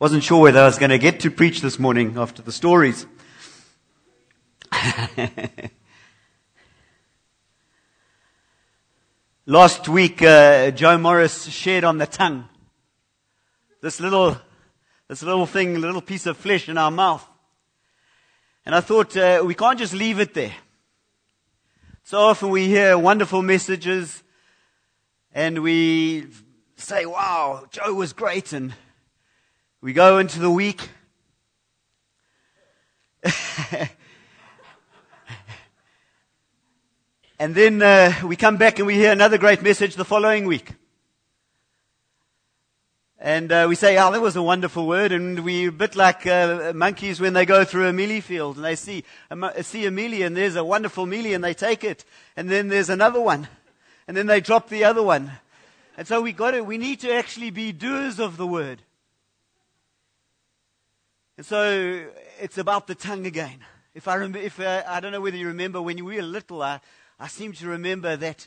Wasn't sure whether I was going to get to preach this morning after the stories. Last week, uh, Joe Morris shared on the tongue. This little, this little thing, little piece of flesh in our mouth. And I thought, uh, we can't just leave it there. So often we hear wonderful messages and we say, wow, Joe was great. And we go into the week. And then uh, we come back and we hear another great message the following week. And uh, we say, oh, that was a wonderful word. And we're a bit like uh, monkeys when they go through a mealie field and they see a, see a mealie and there's a wonderful mealie and they take it. And then there's another one. And then they drop the other one. And so we got to, we need to actually be doers of the word. And so it's about the tongue again. If I, rem- if, uh, I don't know whether you remember when you were little, I, I seem to remember that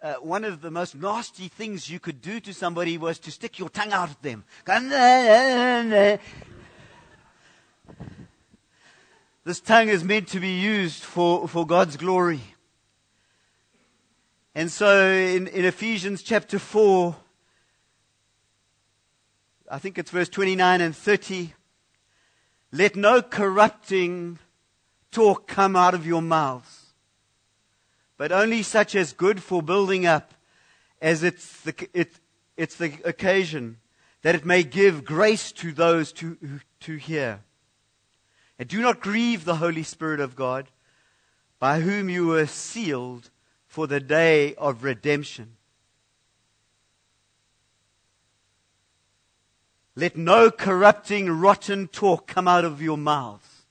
uh, one of the most nasty things you could do to somebody was to stick your tongue out at them. This tongue is meant to be used for, for God's glory. And so in, in Ephesians chapter 4, I think it's verse 29 and 30, let no corrupting talk come out of your mouths but only such as good for building up as it's the, it, it's the occasion, that it may give grace to those to, to hear. And do not grieve the Holy Spirit of God, by whom you were sealed for the day of redemption. Let no corrupting, rotten talk come out of your mouths.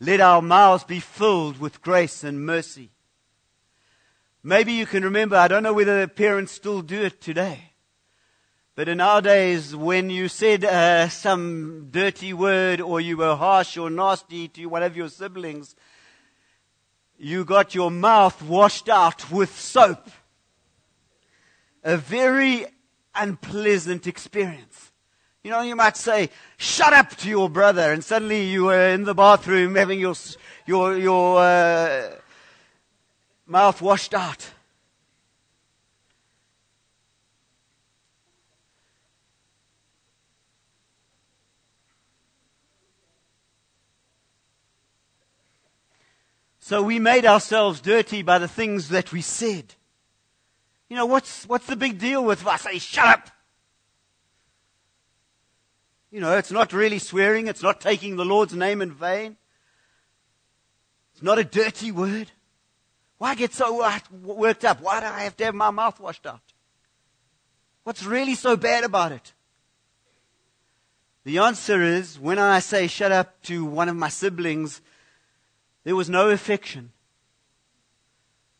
Let our mouths be filled with grace and mercy. Maybe you can remember, I don't know whether the parents still do it today. But in our days, when you said uh, some dirty word or you were harsh or nasty to one of your siblings, you got your mouth washed out with soap. A very unpleasant experience. You know, you might say, shut up to your brother, and suddenly you were in the bathroom having your, your, your, uh, mouth washed out. So we made ourselves dirty by the things that we said. You know, what's, what's the big deal with us? Say, shut up! You know, it's not really swearing. It's not taking the Lord's name in vain. It's not a dirty word. Why get so worked up? Why do I have to have my mouth washed out? What's really so bad about it? The answer is when I say shut up to one of my siblings, there was no affection.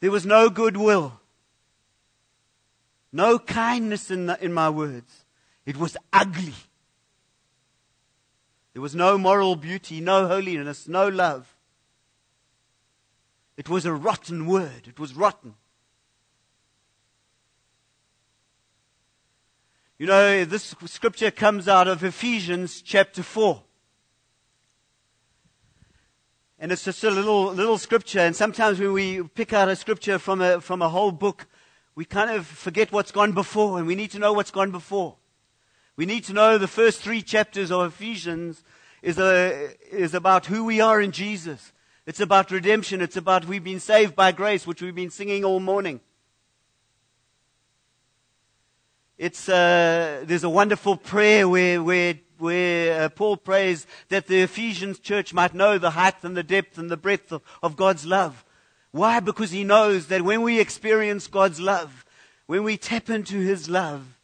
There was no goodwill. No kindness in, the, in my words. It was ugly. There was no moral beauty, no holiness, no love. It was a rotten word. It was rotten. You know, this scripture comes out of Ephesians chapter 4. And it's just a little, little scripture. And sometimes when we pick out a scripture from a, from a whole book, we kind of forget what's gone before. And we need to know what's gone before. We need to know the first three chapters of Ephesians is, a, is about who we are in Jesus. It's about redemption. It's about we've been saved by grace, which we've been singing all morning. It's, uh, there's a wonderful prayer where, where, where uh, Paul prays that the Ephesians church might know the height and the depth and the breadth of, of God's love. Why? Because he knows that when we experience God's love, when we tap into his love,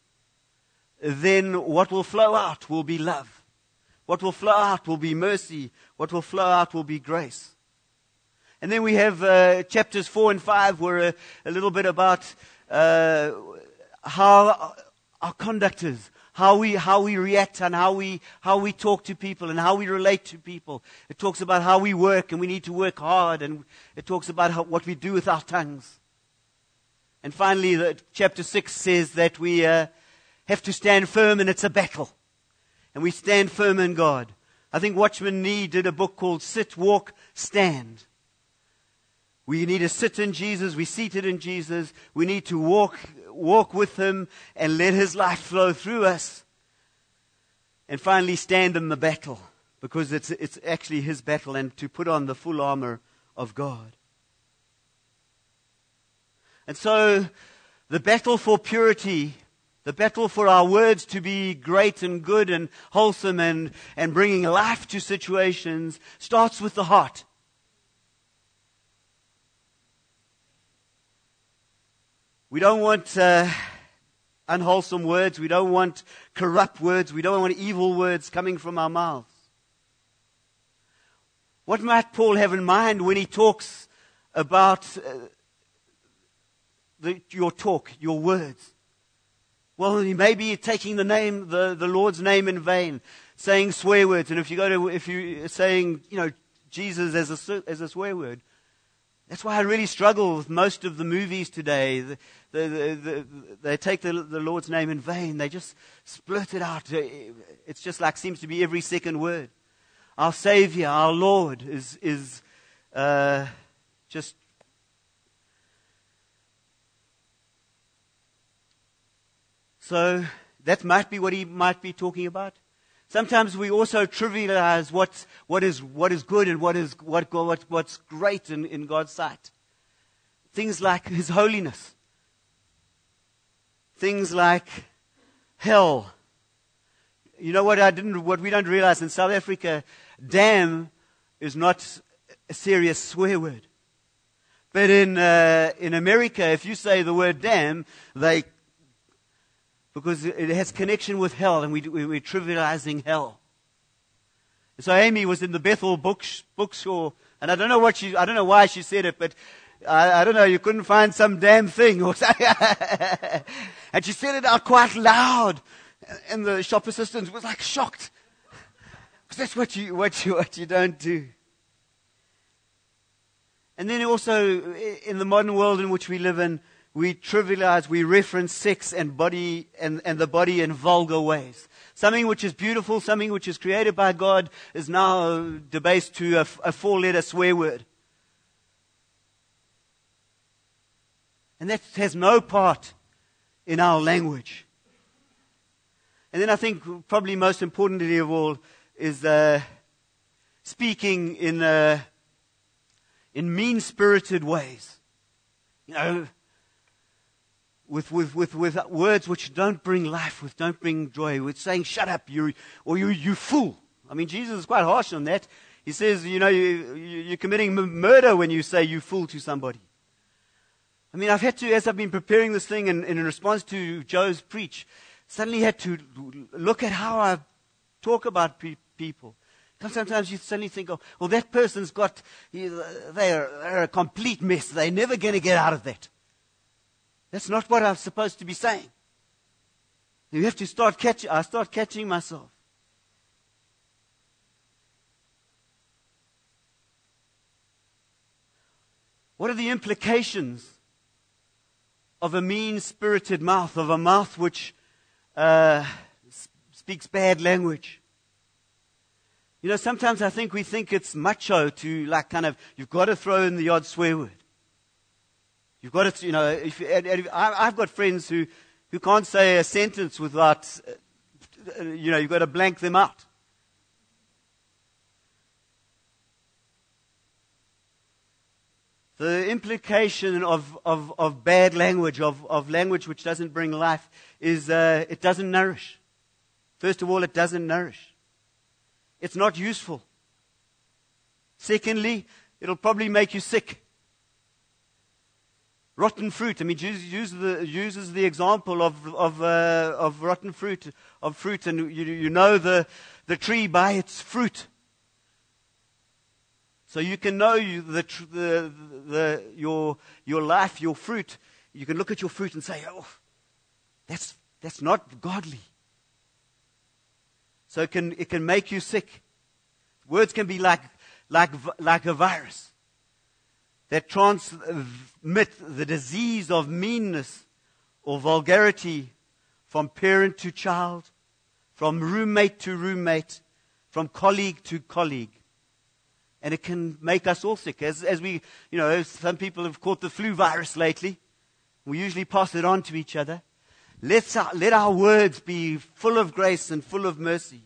then what will flow out will be love. What will flow out will be mercy. What will flow out will be grace. And then we have uh, chapters 4 and 5 were a, a little bit about uh, how our conduct is, how we, how we react and how we, how we talk to people and how we relate to people. It talks about how we work and we need to work hard and it talks about how, what we do with our tongues. And finally, the, chapter 6 says that we uh, have to stand firm and it's a battle. and we stand firm in God. I think Watchman Nee did a book called Sit, Walk, Stand. We need to sit in Jesus. We seated in Jesus. We need to walk, walk with Him and let His life flow through us. And finally stand in the battle because it's, it's actually His battle and to put on the full armor of God. And so the battle for purity, the battle for our words to be great and good and wholesome and, and bringing life to situations starts with the heart. We don't want uh, unwholesome words. We don't want corrupt words. We don't want evil words coming from our mouths. What might Paul have in mind when he talks about uh, the, your talk, your words? Well, he may be taking the name, the, the Lord's name in vain, saying swear words. And if you go to, if you're saying, you know, Jesus as a, as a swear word, that's why I really struggle with most of the movies today. The, the, the, they take the, Lord's name in vain. They just split it out. It's just like seems to be every second word. Our Savior, our Lord, is, is uh, just. So that might be what he might be talking about. Sometimes we also trivialize what, what, is, what is good and what is, what, what, what's great in, in God's sight. Things like His holiness. Things like hell. You know what I didn't, what we don't realize in South Africa, damn is not a serious swear word. But in, uh, in America, if you say the word damn, they because it has connection with hell, and we, we, are trivializing hell. So Amy was in the Bethel books, bookstore, and I don't know what she, I don't know why she said it, but I, I don't know, you couldn't find some damn thing or and she said it out quite loud, and the shop assistant was like shocked. Because that's what you, what you, what you don't do. And then also, in the modern world in which we live in, we trivialize, we reference sex and body and, and the body in vulgar ways. Something which is beautiful, something which is created by God is now debased to a, a four letter swear word. And that has no part in our language. And then I think probably most importantly of all is uh, speaking in, uh, in mean spirited ways. You know, with, with, with, with words which don't bring life, with don't bring joy, with saying, shut up, you, or you, you fool. I mean, Jesus is quite harsh on that. He says, you know, you, you're committing murder when you say you fool to somebody. I mean, I've had to, as I've been preparing this thing in, in response to Joe's preach, suddenly had to look at how I talk about pe- people. Sometimes you suddenly think, oh, well, that person's got, they're, they're a complete mess. They're never going to get out of that. That's not what I'm supposed to be saying. You have to start catching, I start catching myself. What are the implications of a mean spirited mouth, of a mouth which uh, speaks bad language? You know, sometimes I think we think it's macho to, like, kind of, you've got to throw in the odd swear word. You've got to, you know, if, I've got friends who, who can't say a sentence without, you know, you've got to blank them out. The implication of, of, of bad language, of, of language which doesn't bring life, is uh, it doesn't nourish. First of all, it doesn't nourish. It's not useful. Secondly, it'll probably make you sick. Rotten fruit. I mean, Jesus uses the, uses the example of, of, uh, of rotten fruit, of fruit, and you, you know the, the tree by its fruit. So you can know you, the, the, the, your, your life, your fruit. You can look at your fruit and say, oh, that's, that's not godly. So it can, it can make you sick. Words can be like, like, like a virus that transmit the disease of meanness or vulgarity from parent to child, from roommate to roommate, from colleague to colleague. And it can make us all sick. As, as we, you know, some people have caught the flu virus lately. We usually pass it on to each other. Let's, let our words be full of grace and full of mercy.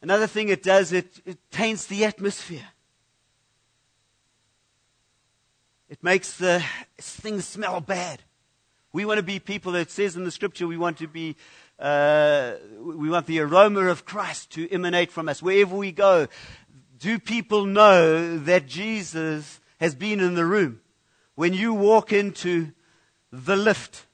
Another thing it does, it, it taints the atmosphere. It makes the things smell bad. We want to be people that says in the scripture we want to be, uh, we want the aroma of Christ to emanate from us wherever we go. Do people know that Jesus has been in the room? When you walk into the lift,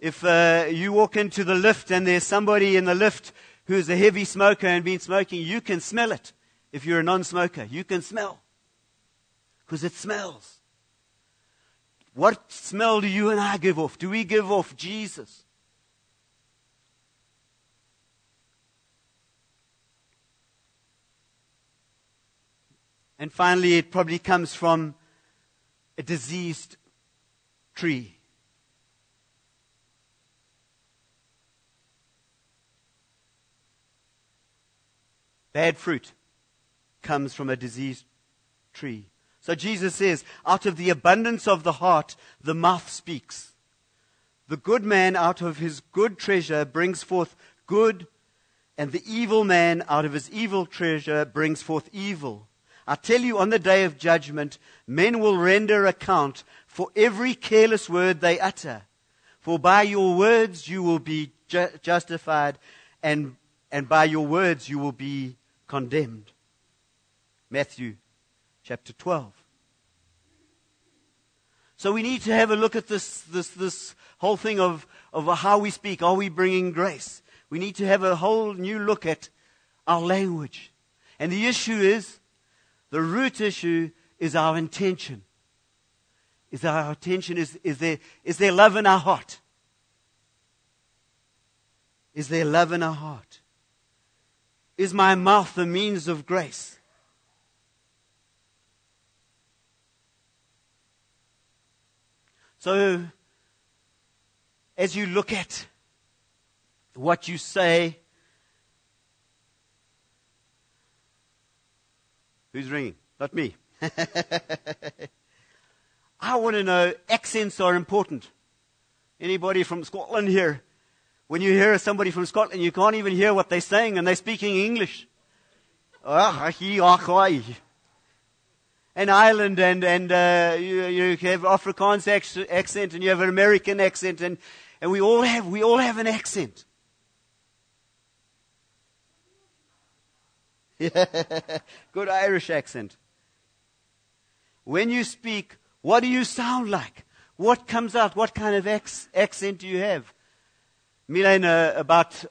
if uh, you walk into the lift and there's somebody in the lift who's a heavy smoker and been smoking, you can smell it. If you're a non-smoker, you can smell because it smells. What smell do you and I give off? Do we give off Jesus? And finally, it probably comes from a diseased tree. Bad fruit comes from a diseased tree. So Jesus says, out of the abundance of the heart, the mouth speaks. The good man out of his good treasure brings forth good, and the evil man out of his evil treasure brings forth evil. I tell you, on the day of judgment, men will render account for every careless word they utter. For by your words you will be ju- justified, and, and by your words you will be condemned. Matthew chapter 12. So we need to have a look at this, this, this whole thing of, of how we speak. Are we bringing grace? We need to have a whole new look at our language. And the issue is, the root issue is our intention. Is our intention, is, is, there, is there love in our heart? Is there love in our heart? Is my mouth the means of grace? So, as you look at what you say, who's ringing? Not me. I want to know accents are important. Anybody from Scotland here? When you hear somebody from Scotland, you can't even hear what they're saying and they're speaking English. Ah, An Ireland and, and uh, you, you have Afrikaans accent and you have an American accent and, and we all have, we all have an accent. Good Irish accent. When you speak, what do you sound like? What comes out? What kind of ex- accent do you have? Milena, about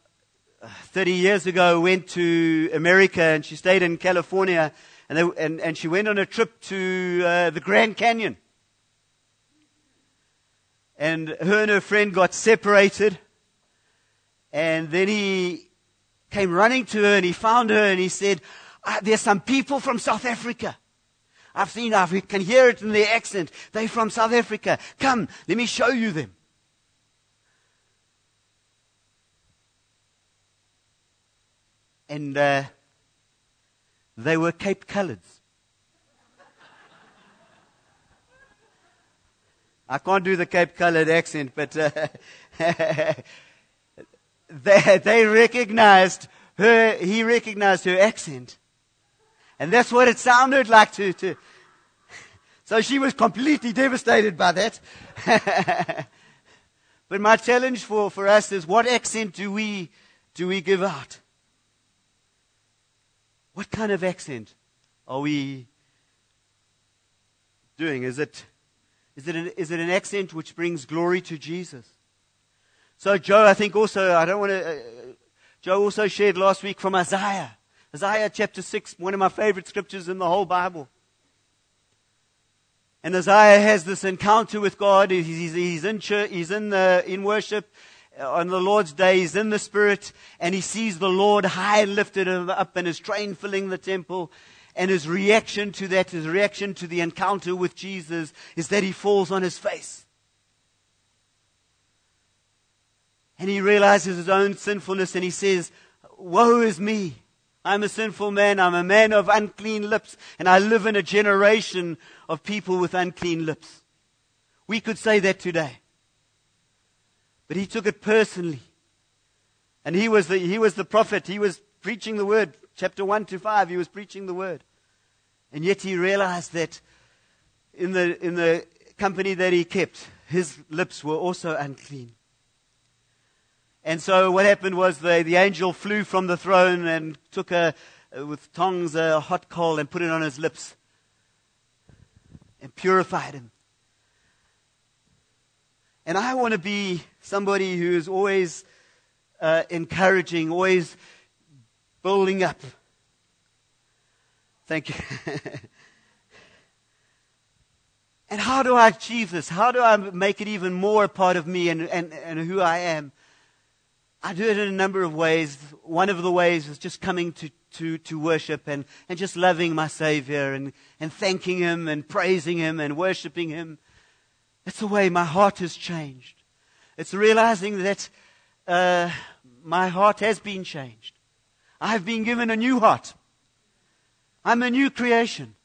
30 years ago, went to America and she stayed in California and, they, and, and she went on a trip to uh, the Grand Canyon. And her and her friend got separated. And then he came running to her and he found her and he said, ah, There's some people from South Africa. I've seen, I can hear it in their accent. They're from South Africa. Come, let me show you them. And uh, they were Cape Coloreds. I can't do the Cape Colored accent, but uh, they, they recognized her, he recognized her accent. And that's what it sounded like to, to. So she was completely devastated by that. but my challenge for, for us is what accent do we, do we give out? What kind of accent are we doing? Is it, is it, an, is it an accent which brings glory to Jesus? So, Joe, I think also, I don't want to, uh, Joe also shared last week from Isaiah. Isaiah chapter 6, one of my favorite scriptures in the whole Bible. And Isaiah has this encounter with God. He's, he's, he's in, church, he's in, the, in worship on the Lord's day, he's in the Spirit and he sees the Lord high lifted up and his train filling the temple. And his reaction to that, his reaction to the encounter with Jesus is that he falls on his face. and he realizes his own sinfulness and he says, Woe is me. I'm a sinful man. I'm a man of unclean lips, and I live in a generation of people with unclean lips. We could say that today. But he took it personally. And he was the, he was the prophet. He was preaching the word. Chapter 1 to 5, he was preaching the word. And yet he realized that in the, in the company that he kept, his lips were also unclean. And so what happened was the, the angel flew from the throne and took a, with tongs a hot coal and put it on his lips and purified him. And I want to be somebody who is always uh, encouraging, always building up. Thank you. and how do I achieve this? How do I make it even more a part of me and, and, and who I am? I do it in a number of ways. One of the ways is just coming to, to, to worship and, and just loving my Savior and, and thanking Him and praising Him and worshiping Him. That's the way my heart has changed. It's realizing that uh, my heart has been changed. I've been given a new heart. I'm a new creation.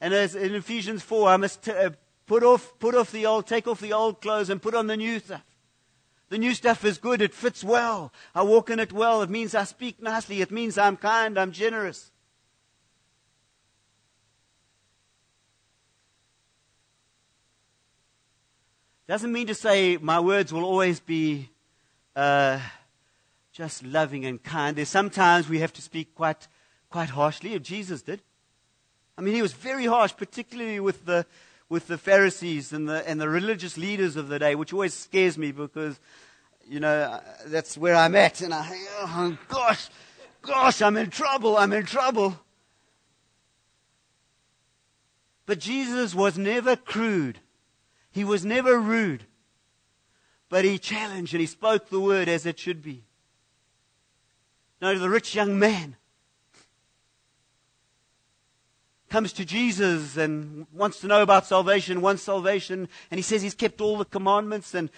And as in Ephesians 4, I must t- uh, put, off, put off the old, take off the old clothes and put on the new stuff. The new stuff is good. It fits well. I walk in it well. It means I speak nicely. It means I'm kind. I'm generous. Doesn't mean to say my words will always be uh, just loving and kind. There's sometimes we have to speak quite, quite harshly. Jesus did. I mean, he was very harsh, particularly with the, with the Pharisees and the, and the religious leaders of the day, which always scares me because, you know, that's where I'm at. And I oh, gosh, gosh, I'm in trouble, I'm in trouble. But Jesus was never crude. He was never rude. But he challenged and he spoke the word as it should be. Now, the rich young man comes to Jesus and wants to know about salvation, wants salvation, and he says he's kept all the commandments, and,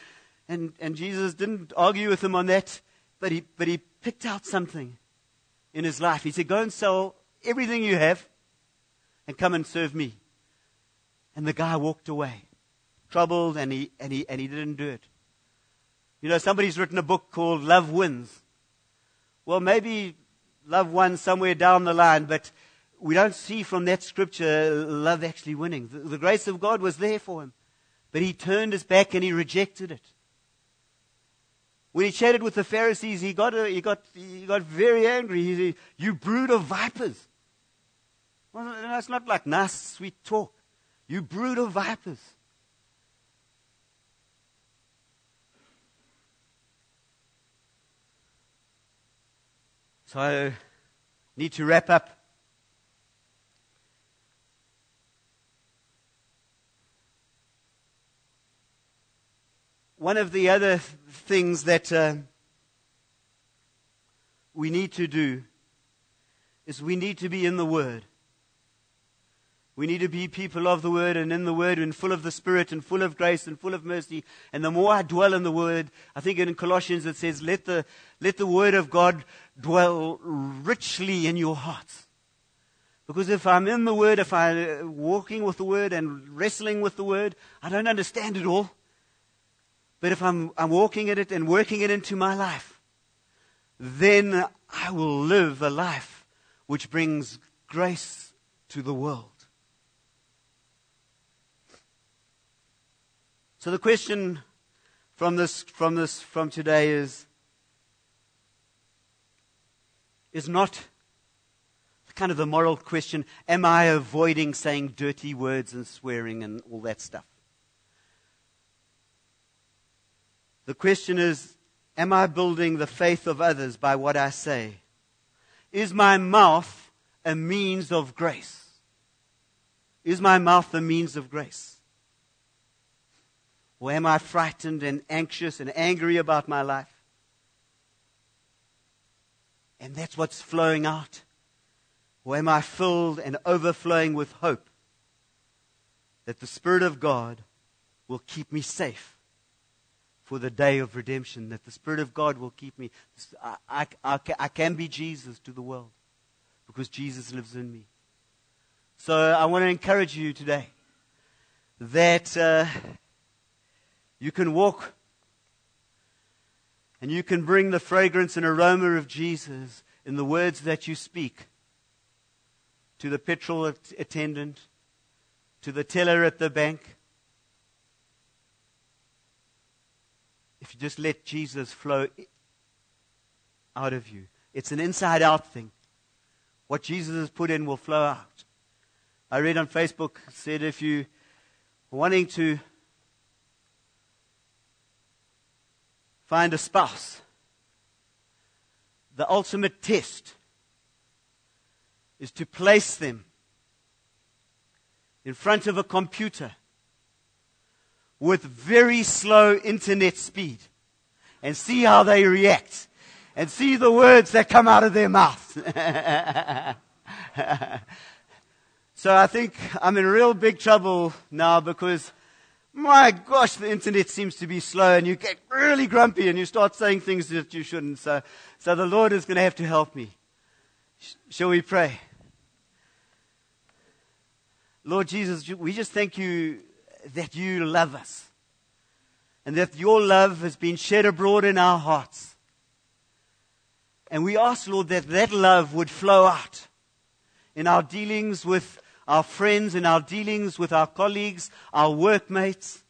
and, and Jesus didn't argue with him on that, but he, but he picked out something in his life. He said, Go and sell everything you have and come and serve me. And the guy walked away, troubled, and he, and he, and he didn't do it. You know, somebody's written a book called Love Wins. Well, maybe love won somewhere down the line, but we don't see from that scripture love actually winning. The, the, grace of God was there for him, but he turned his back and he rejected it. When he chatted with the Pharisees, he got, uh, he got, he got very angry. He said, You brood of vipers. Well, that's not like nice, sweet talk. You brood of vipers. So I need to wrap up. One of the other things that uh, we need to do is we need to be in the Word. We need to be people of the Word and in the Word and full of the Spirit and full of grace and full of mercy. And the more I dwell in the Word, I think in Colossians it says, let the, let the Word of God dwell richly in your hearts. Because if I'm in the Word, if I'm walking with the Word and wrestling with the Word, I don't understand it all. But if I'm, I'm walking in it and working it into my life, then I will live a life which brings grace to the world. So the question from this, from this, from today is, is not kind of the moral question, am I avoiding saying dirty words and swearing and all that stuff? The question is, am I building the faith of others by what I say? Is my mouth a means of grace? Is my mouth a means of grace? Or am I frightened and anxious and angry about my life? And that's what's flowing out. Or am I filled and overflowing with hope that the Spirit of God will keep me safe for the day of redemption, that the Spirit of God will keep me. I, I, I, can be Jesus to the world because Jesus lives in me. So I want to encourage you today that uh, you can walk and you can bring the fragrance and aroma of Jesus in the words that you speak to the petrol attendant, to the teller at the bank. If you just let Jesus flow out of you, it's an inside out thing. What Jesus has put in will flow out. I read on Facebook said if you wanting to find a spouse, the ultimate test is to place them in front of a computer with very slow internet speed and see how they react and see the words that come out of their mouth. so I think I'm in real big trouble now because my gosh, the internet seems to be slow and you get really grumpy and you start saying things that you shouldn't. So, so the Lord is going to have to help me. Sh- shall we pray? Lord Jesus, we just thank you that you love us and that your love has been shed abroad in our hearts. And we ask, Lord, that that love would flow out in our dealings with our friends, in our dealings with our colleagues, our workmates,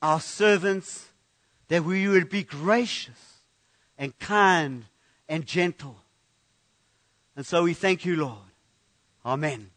our servants, that we would be gracious and kind and gentle. And so we thank you, Lord. Amen.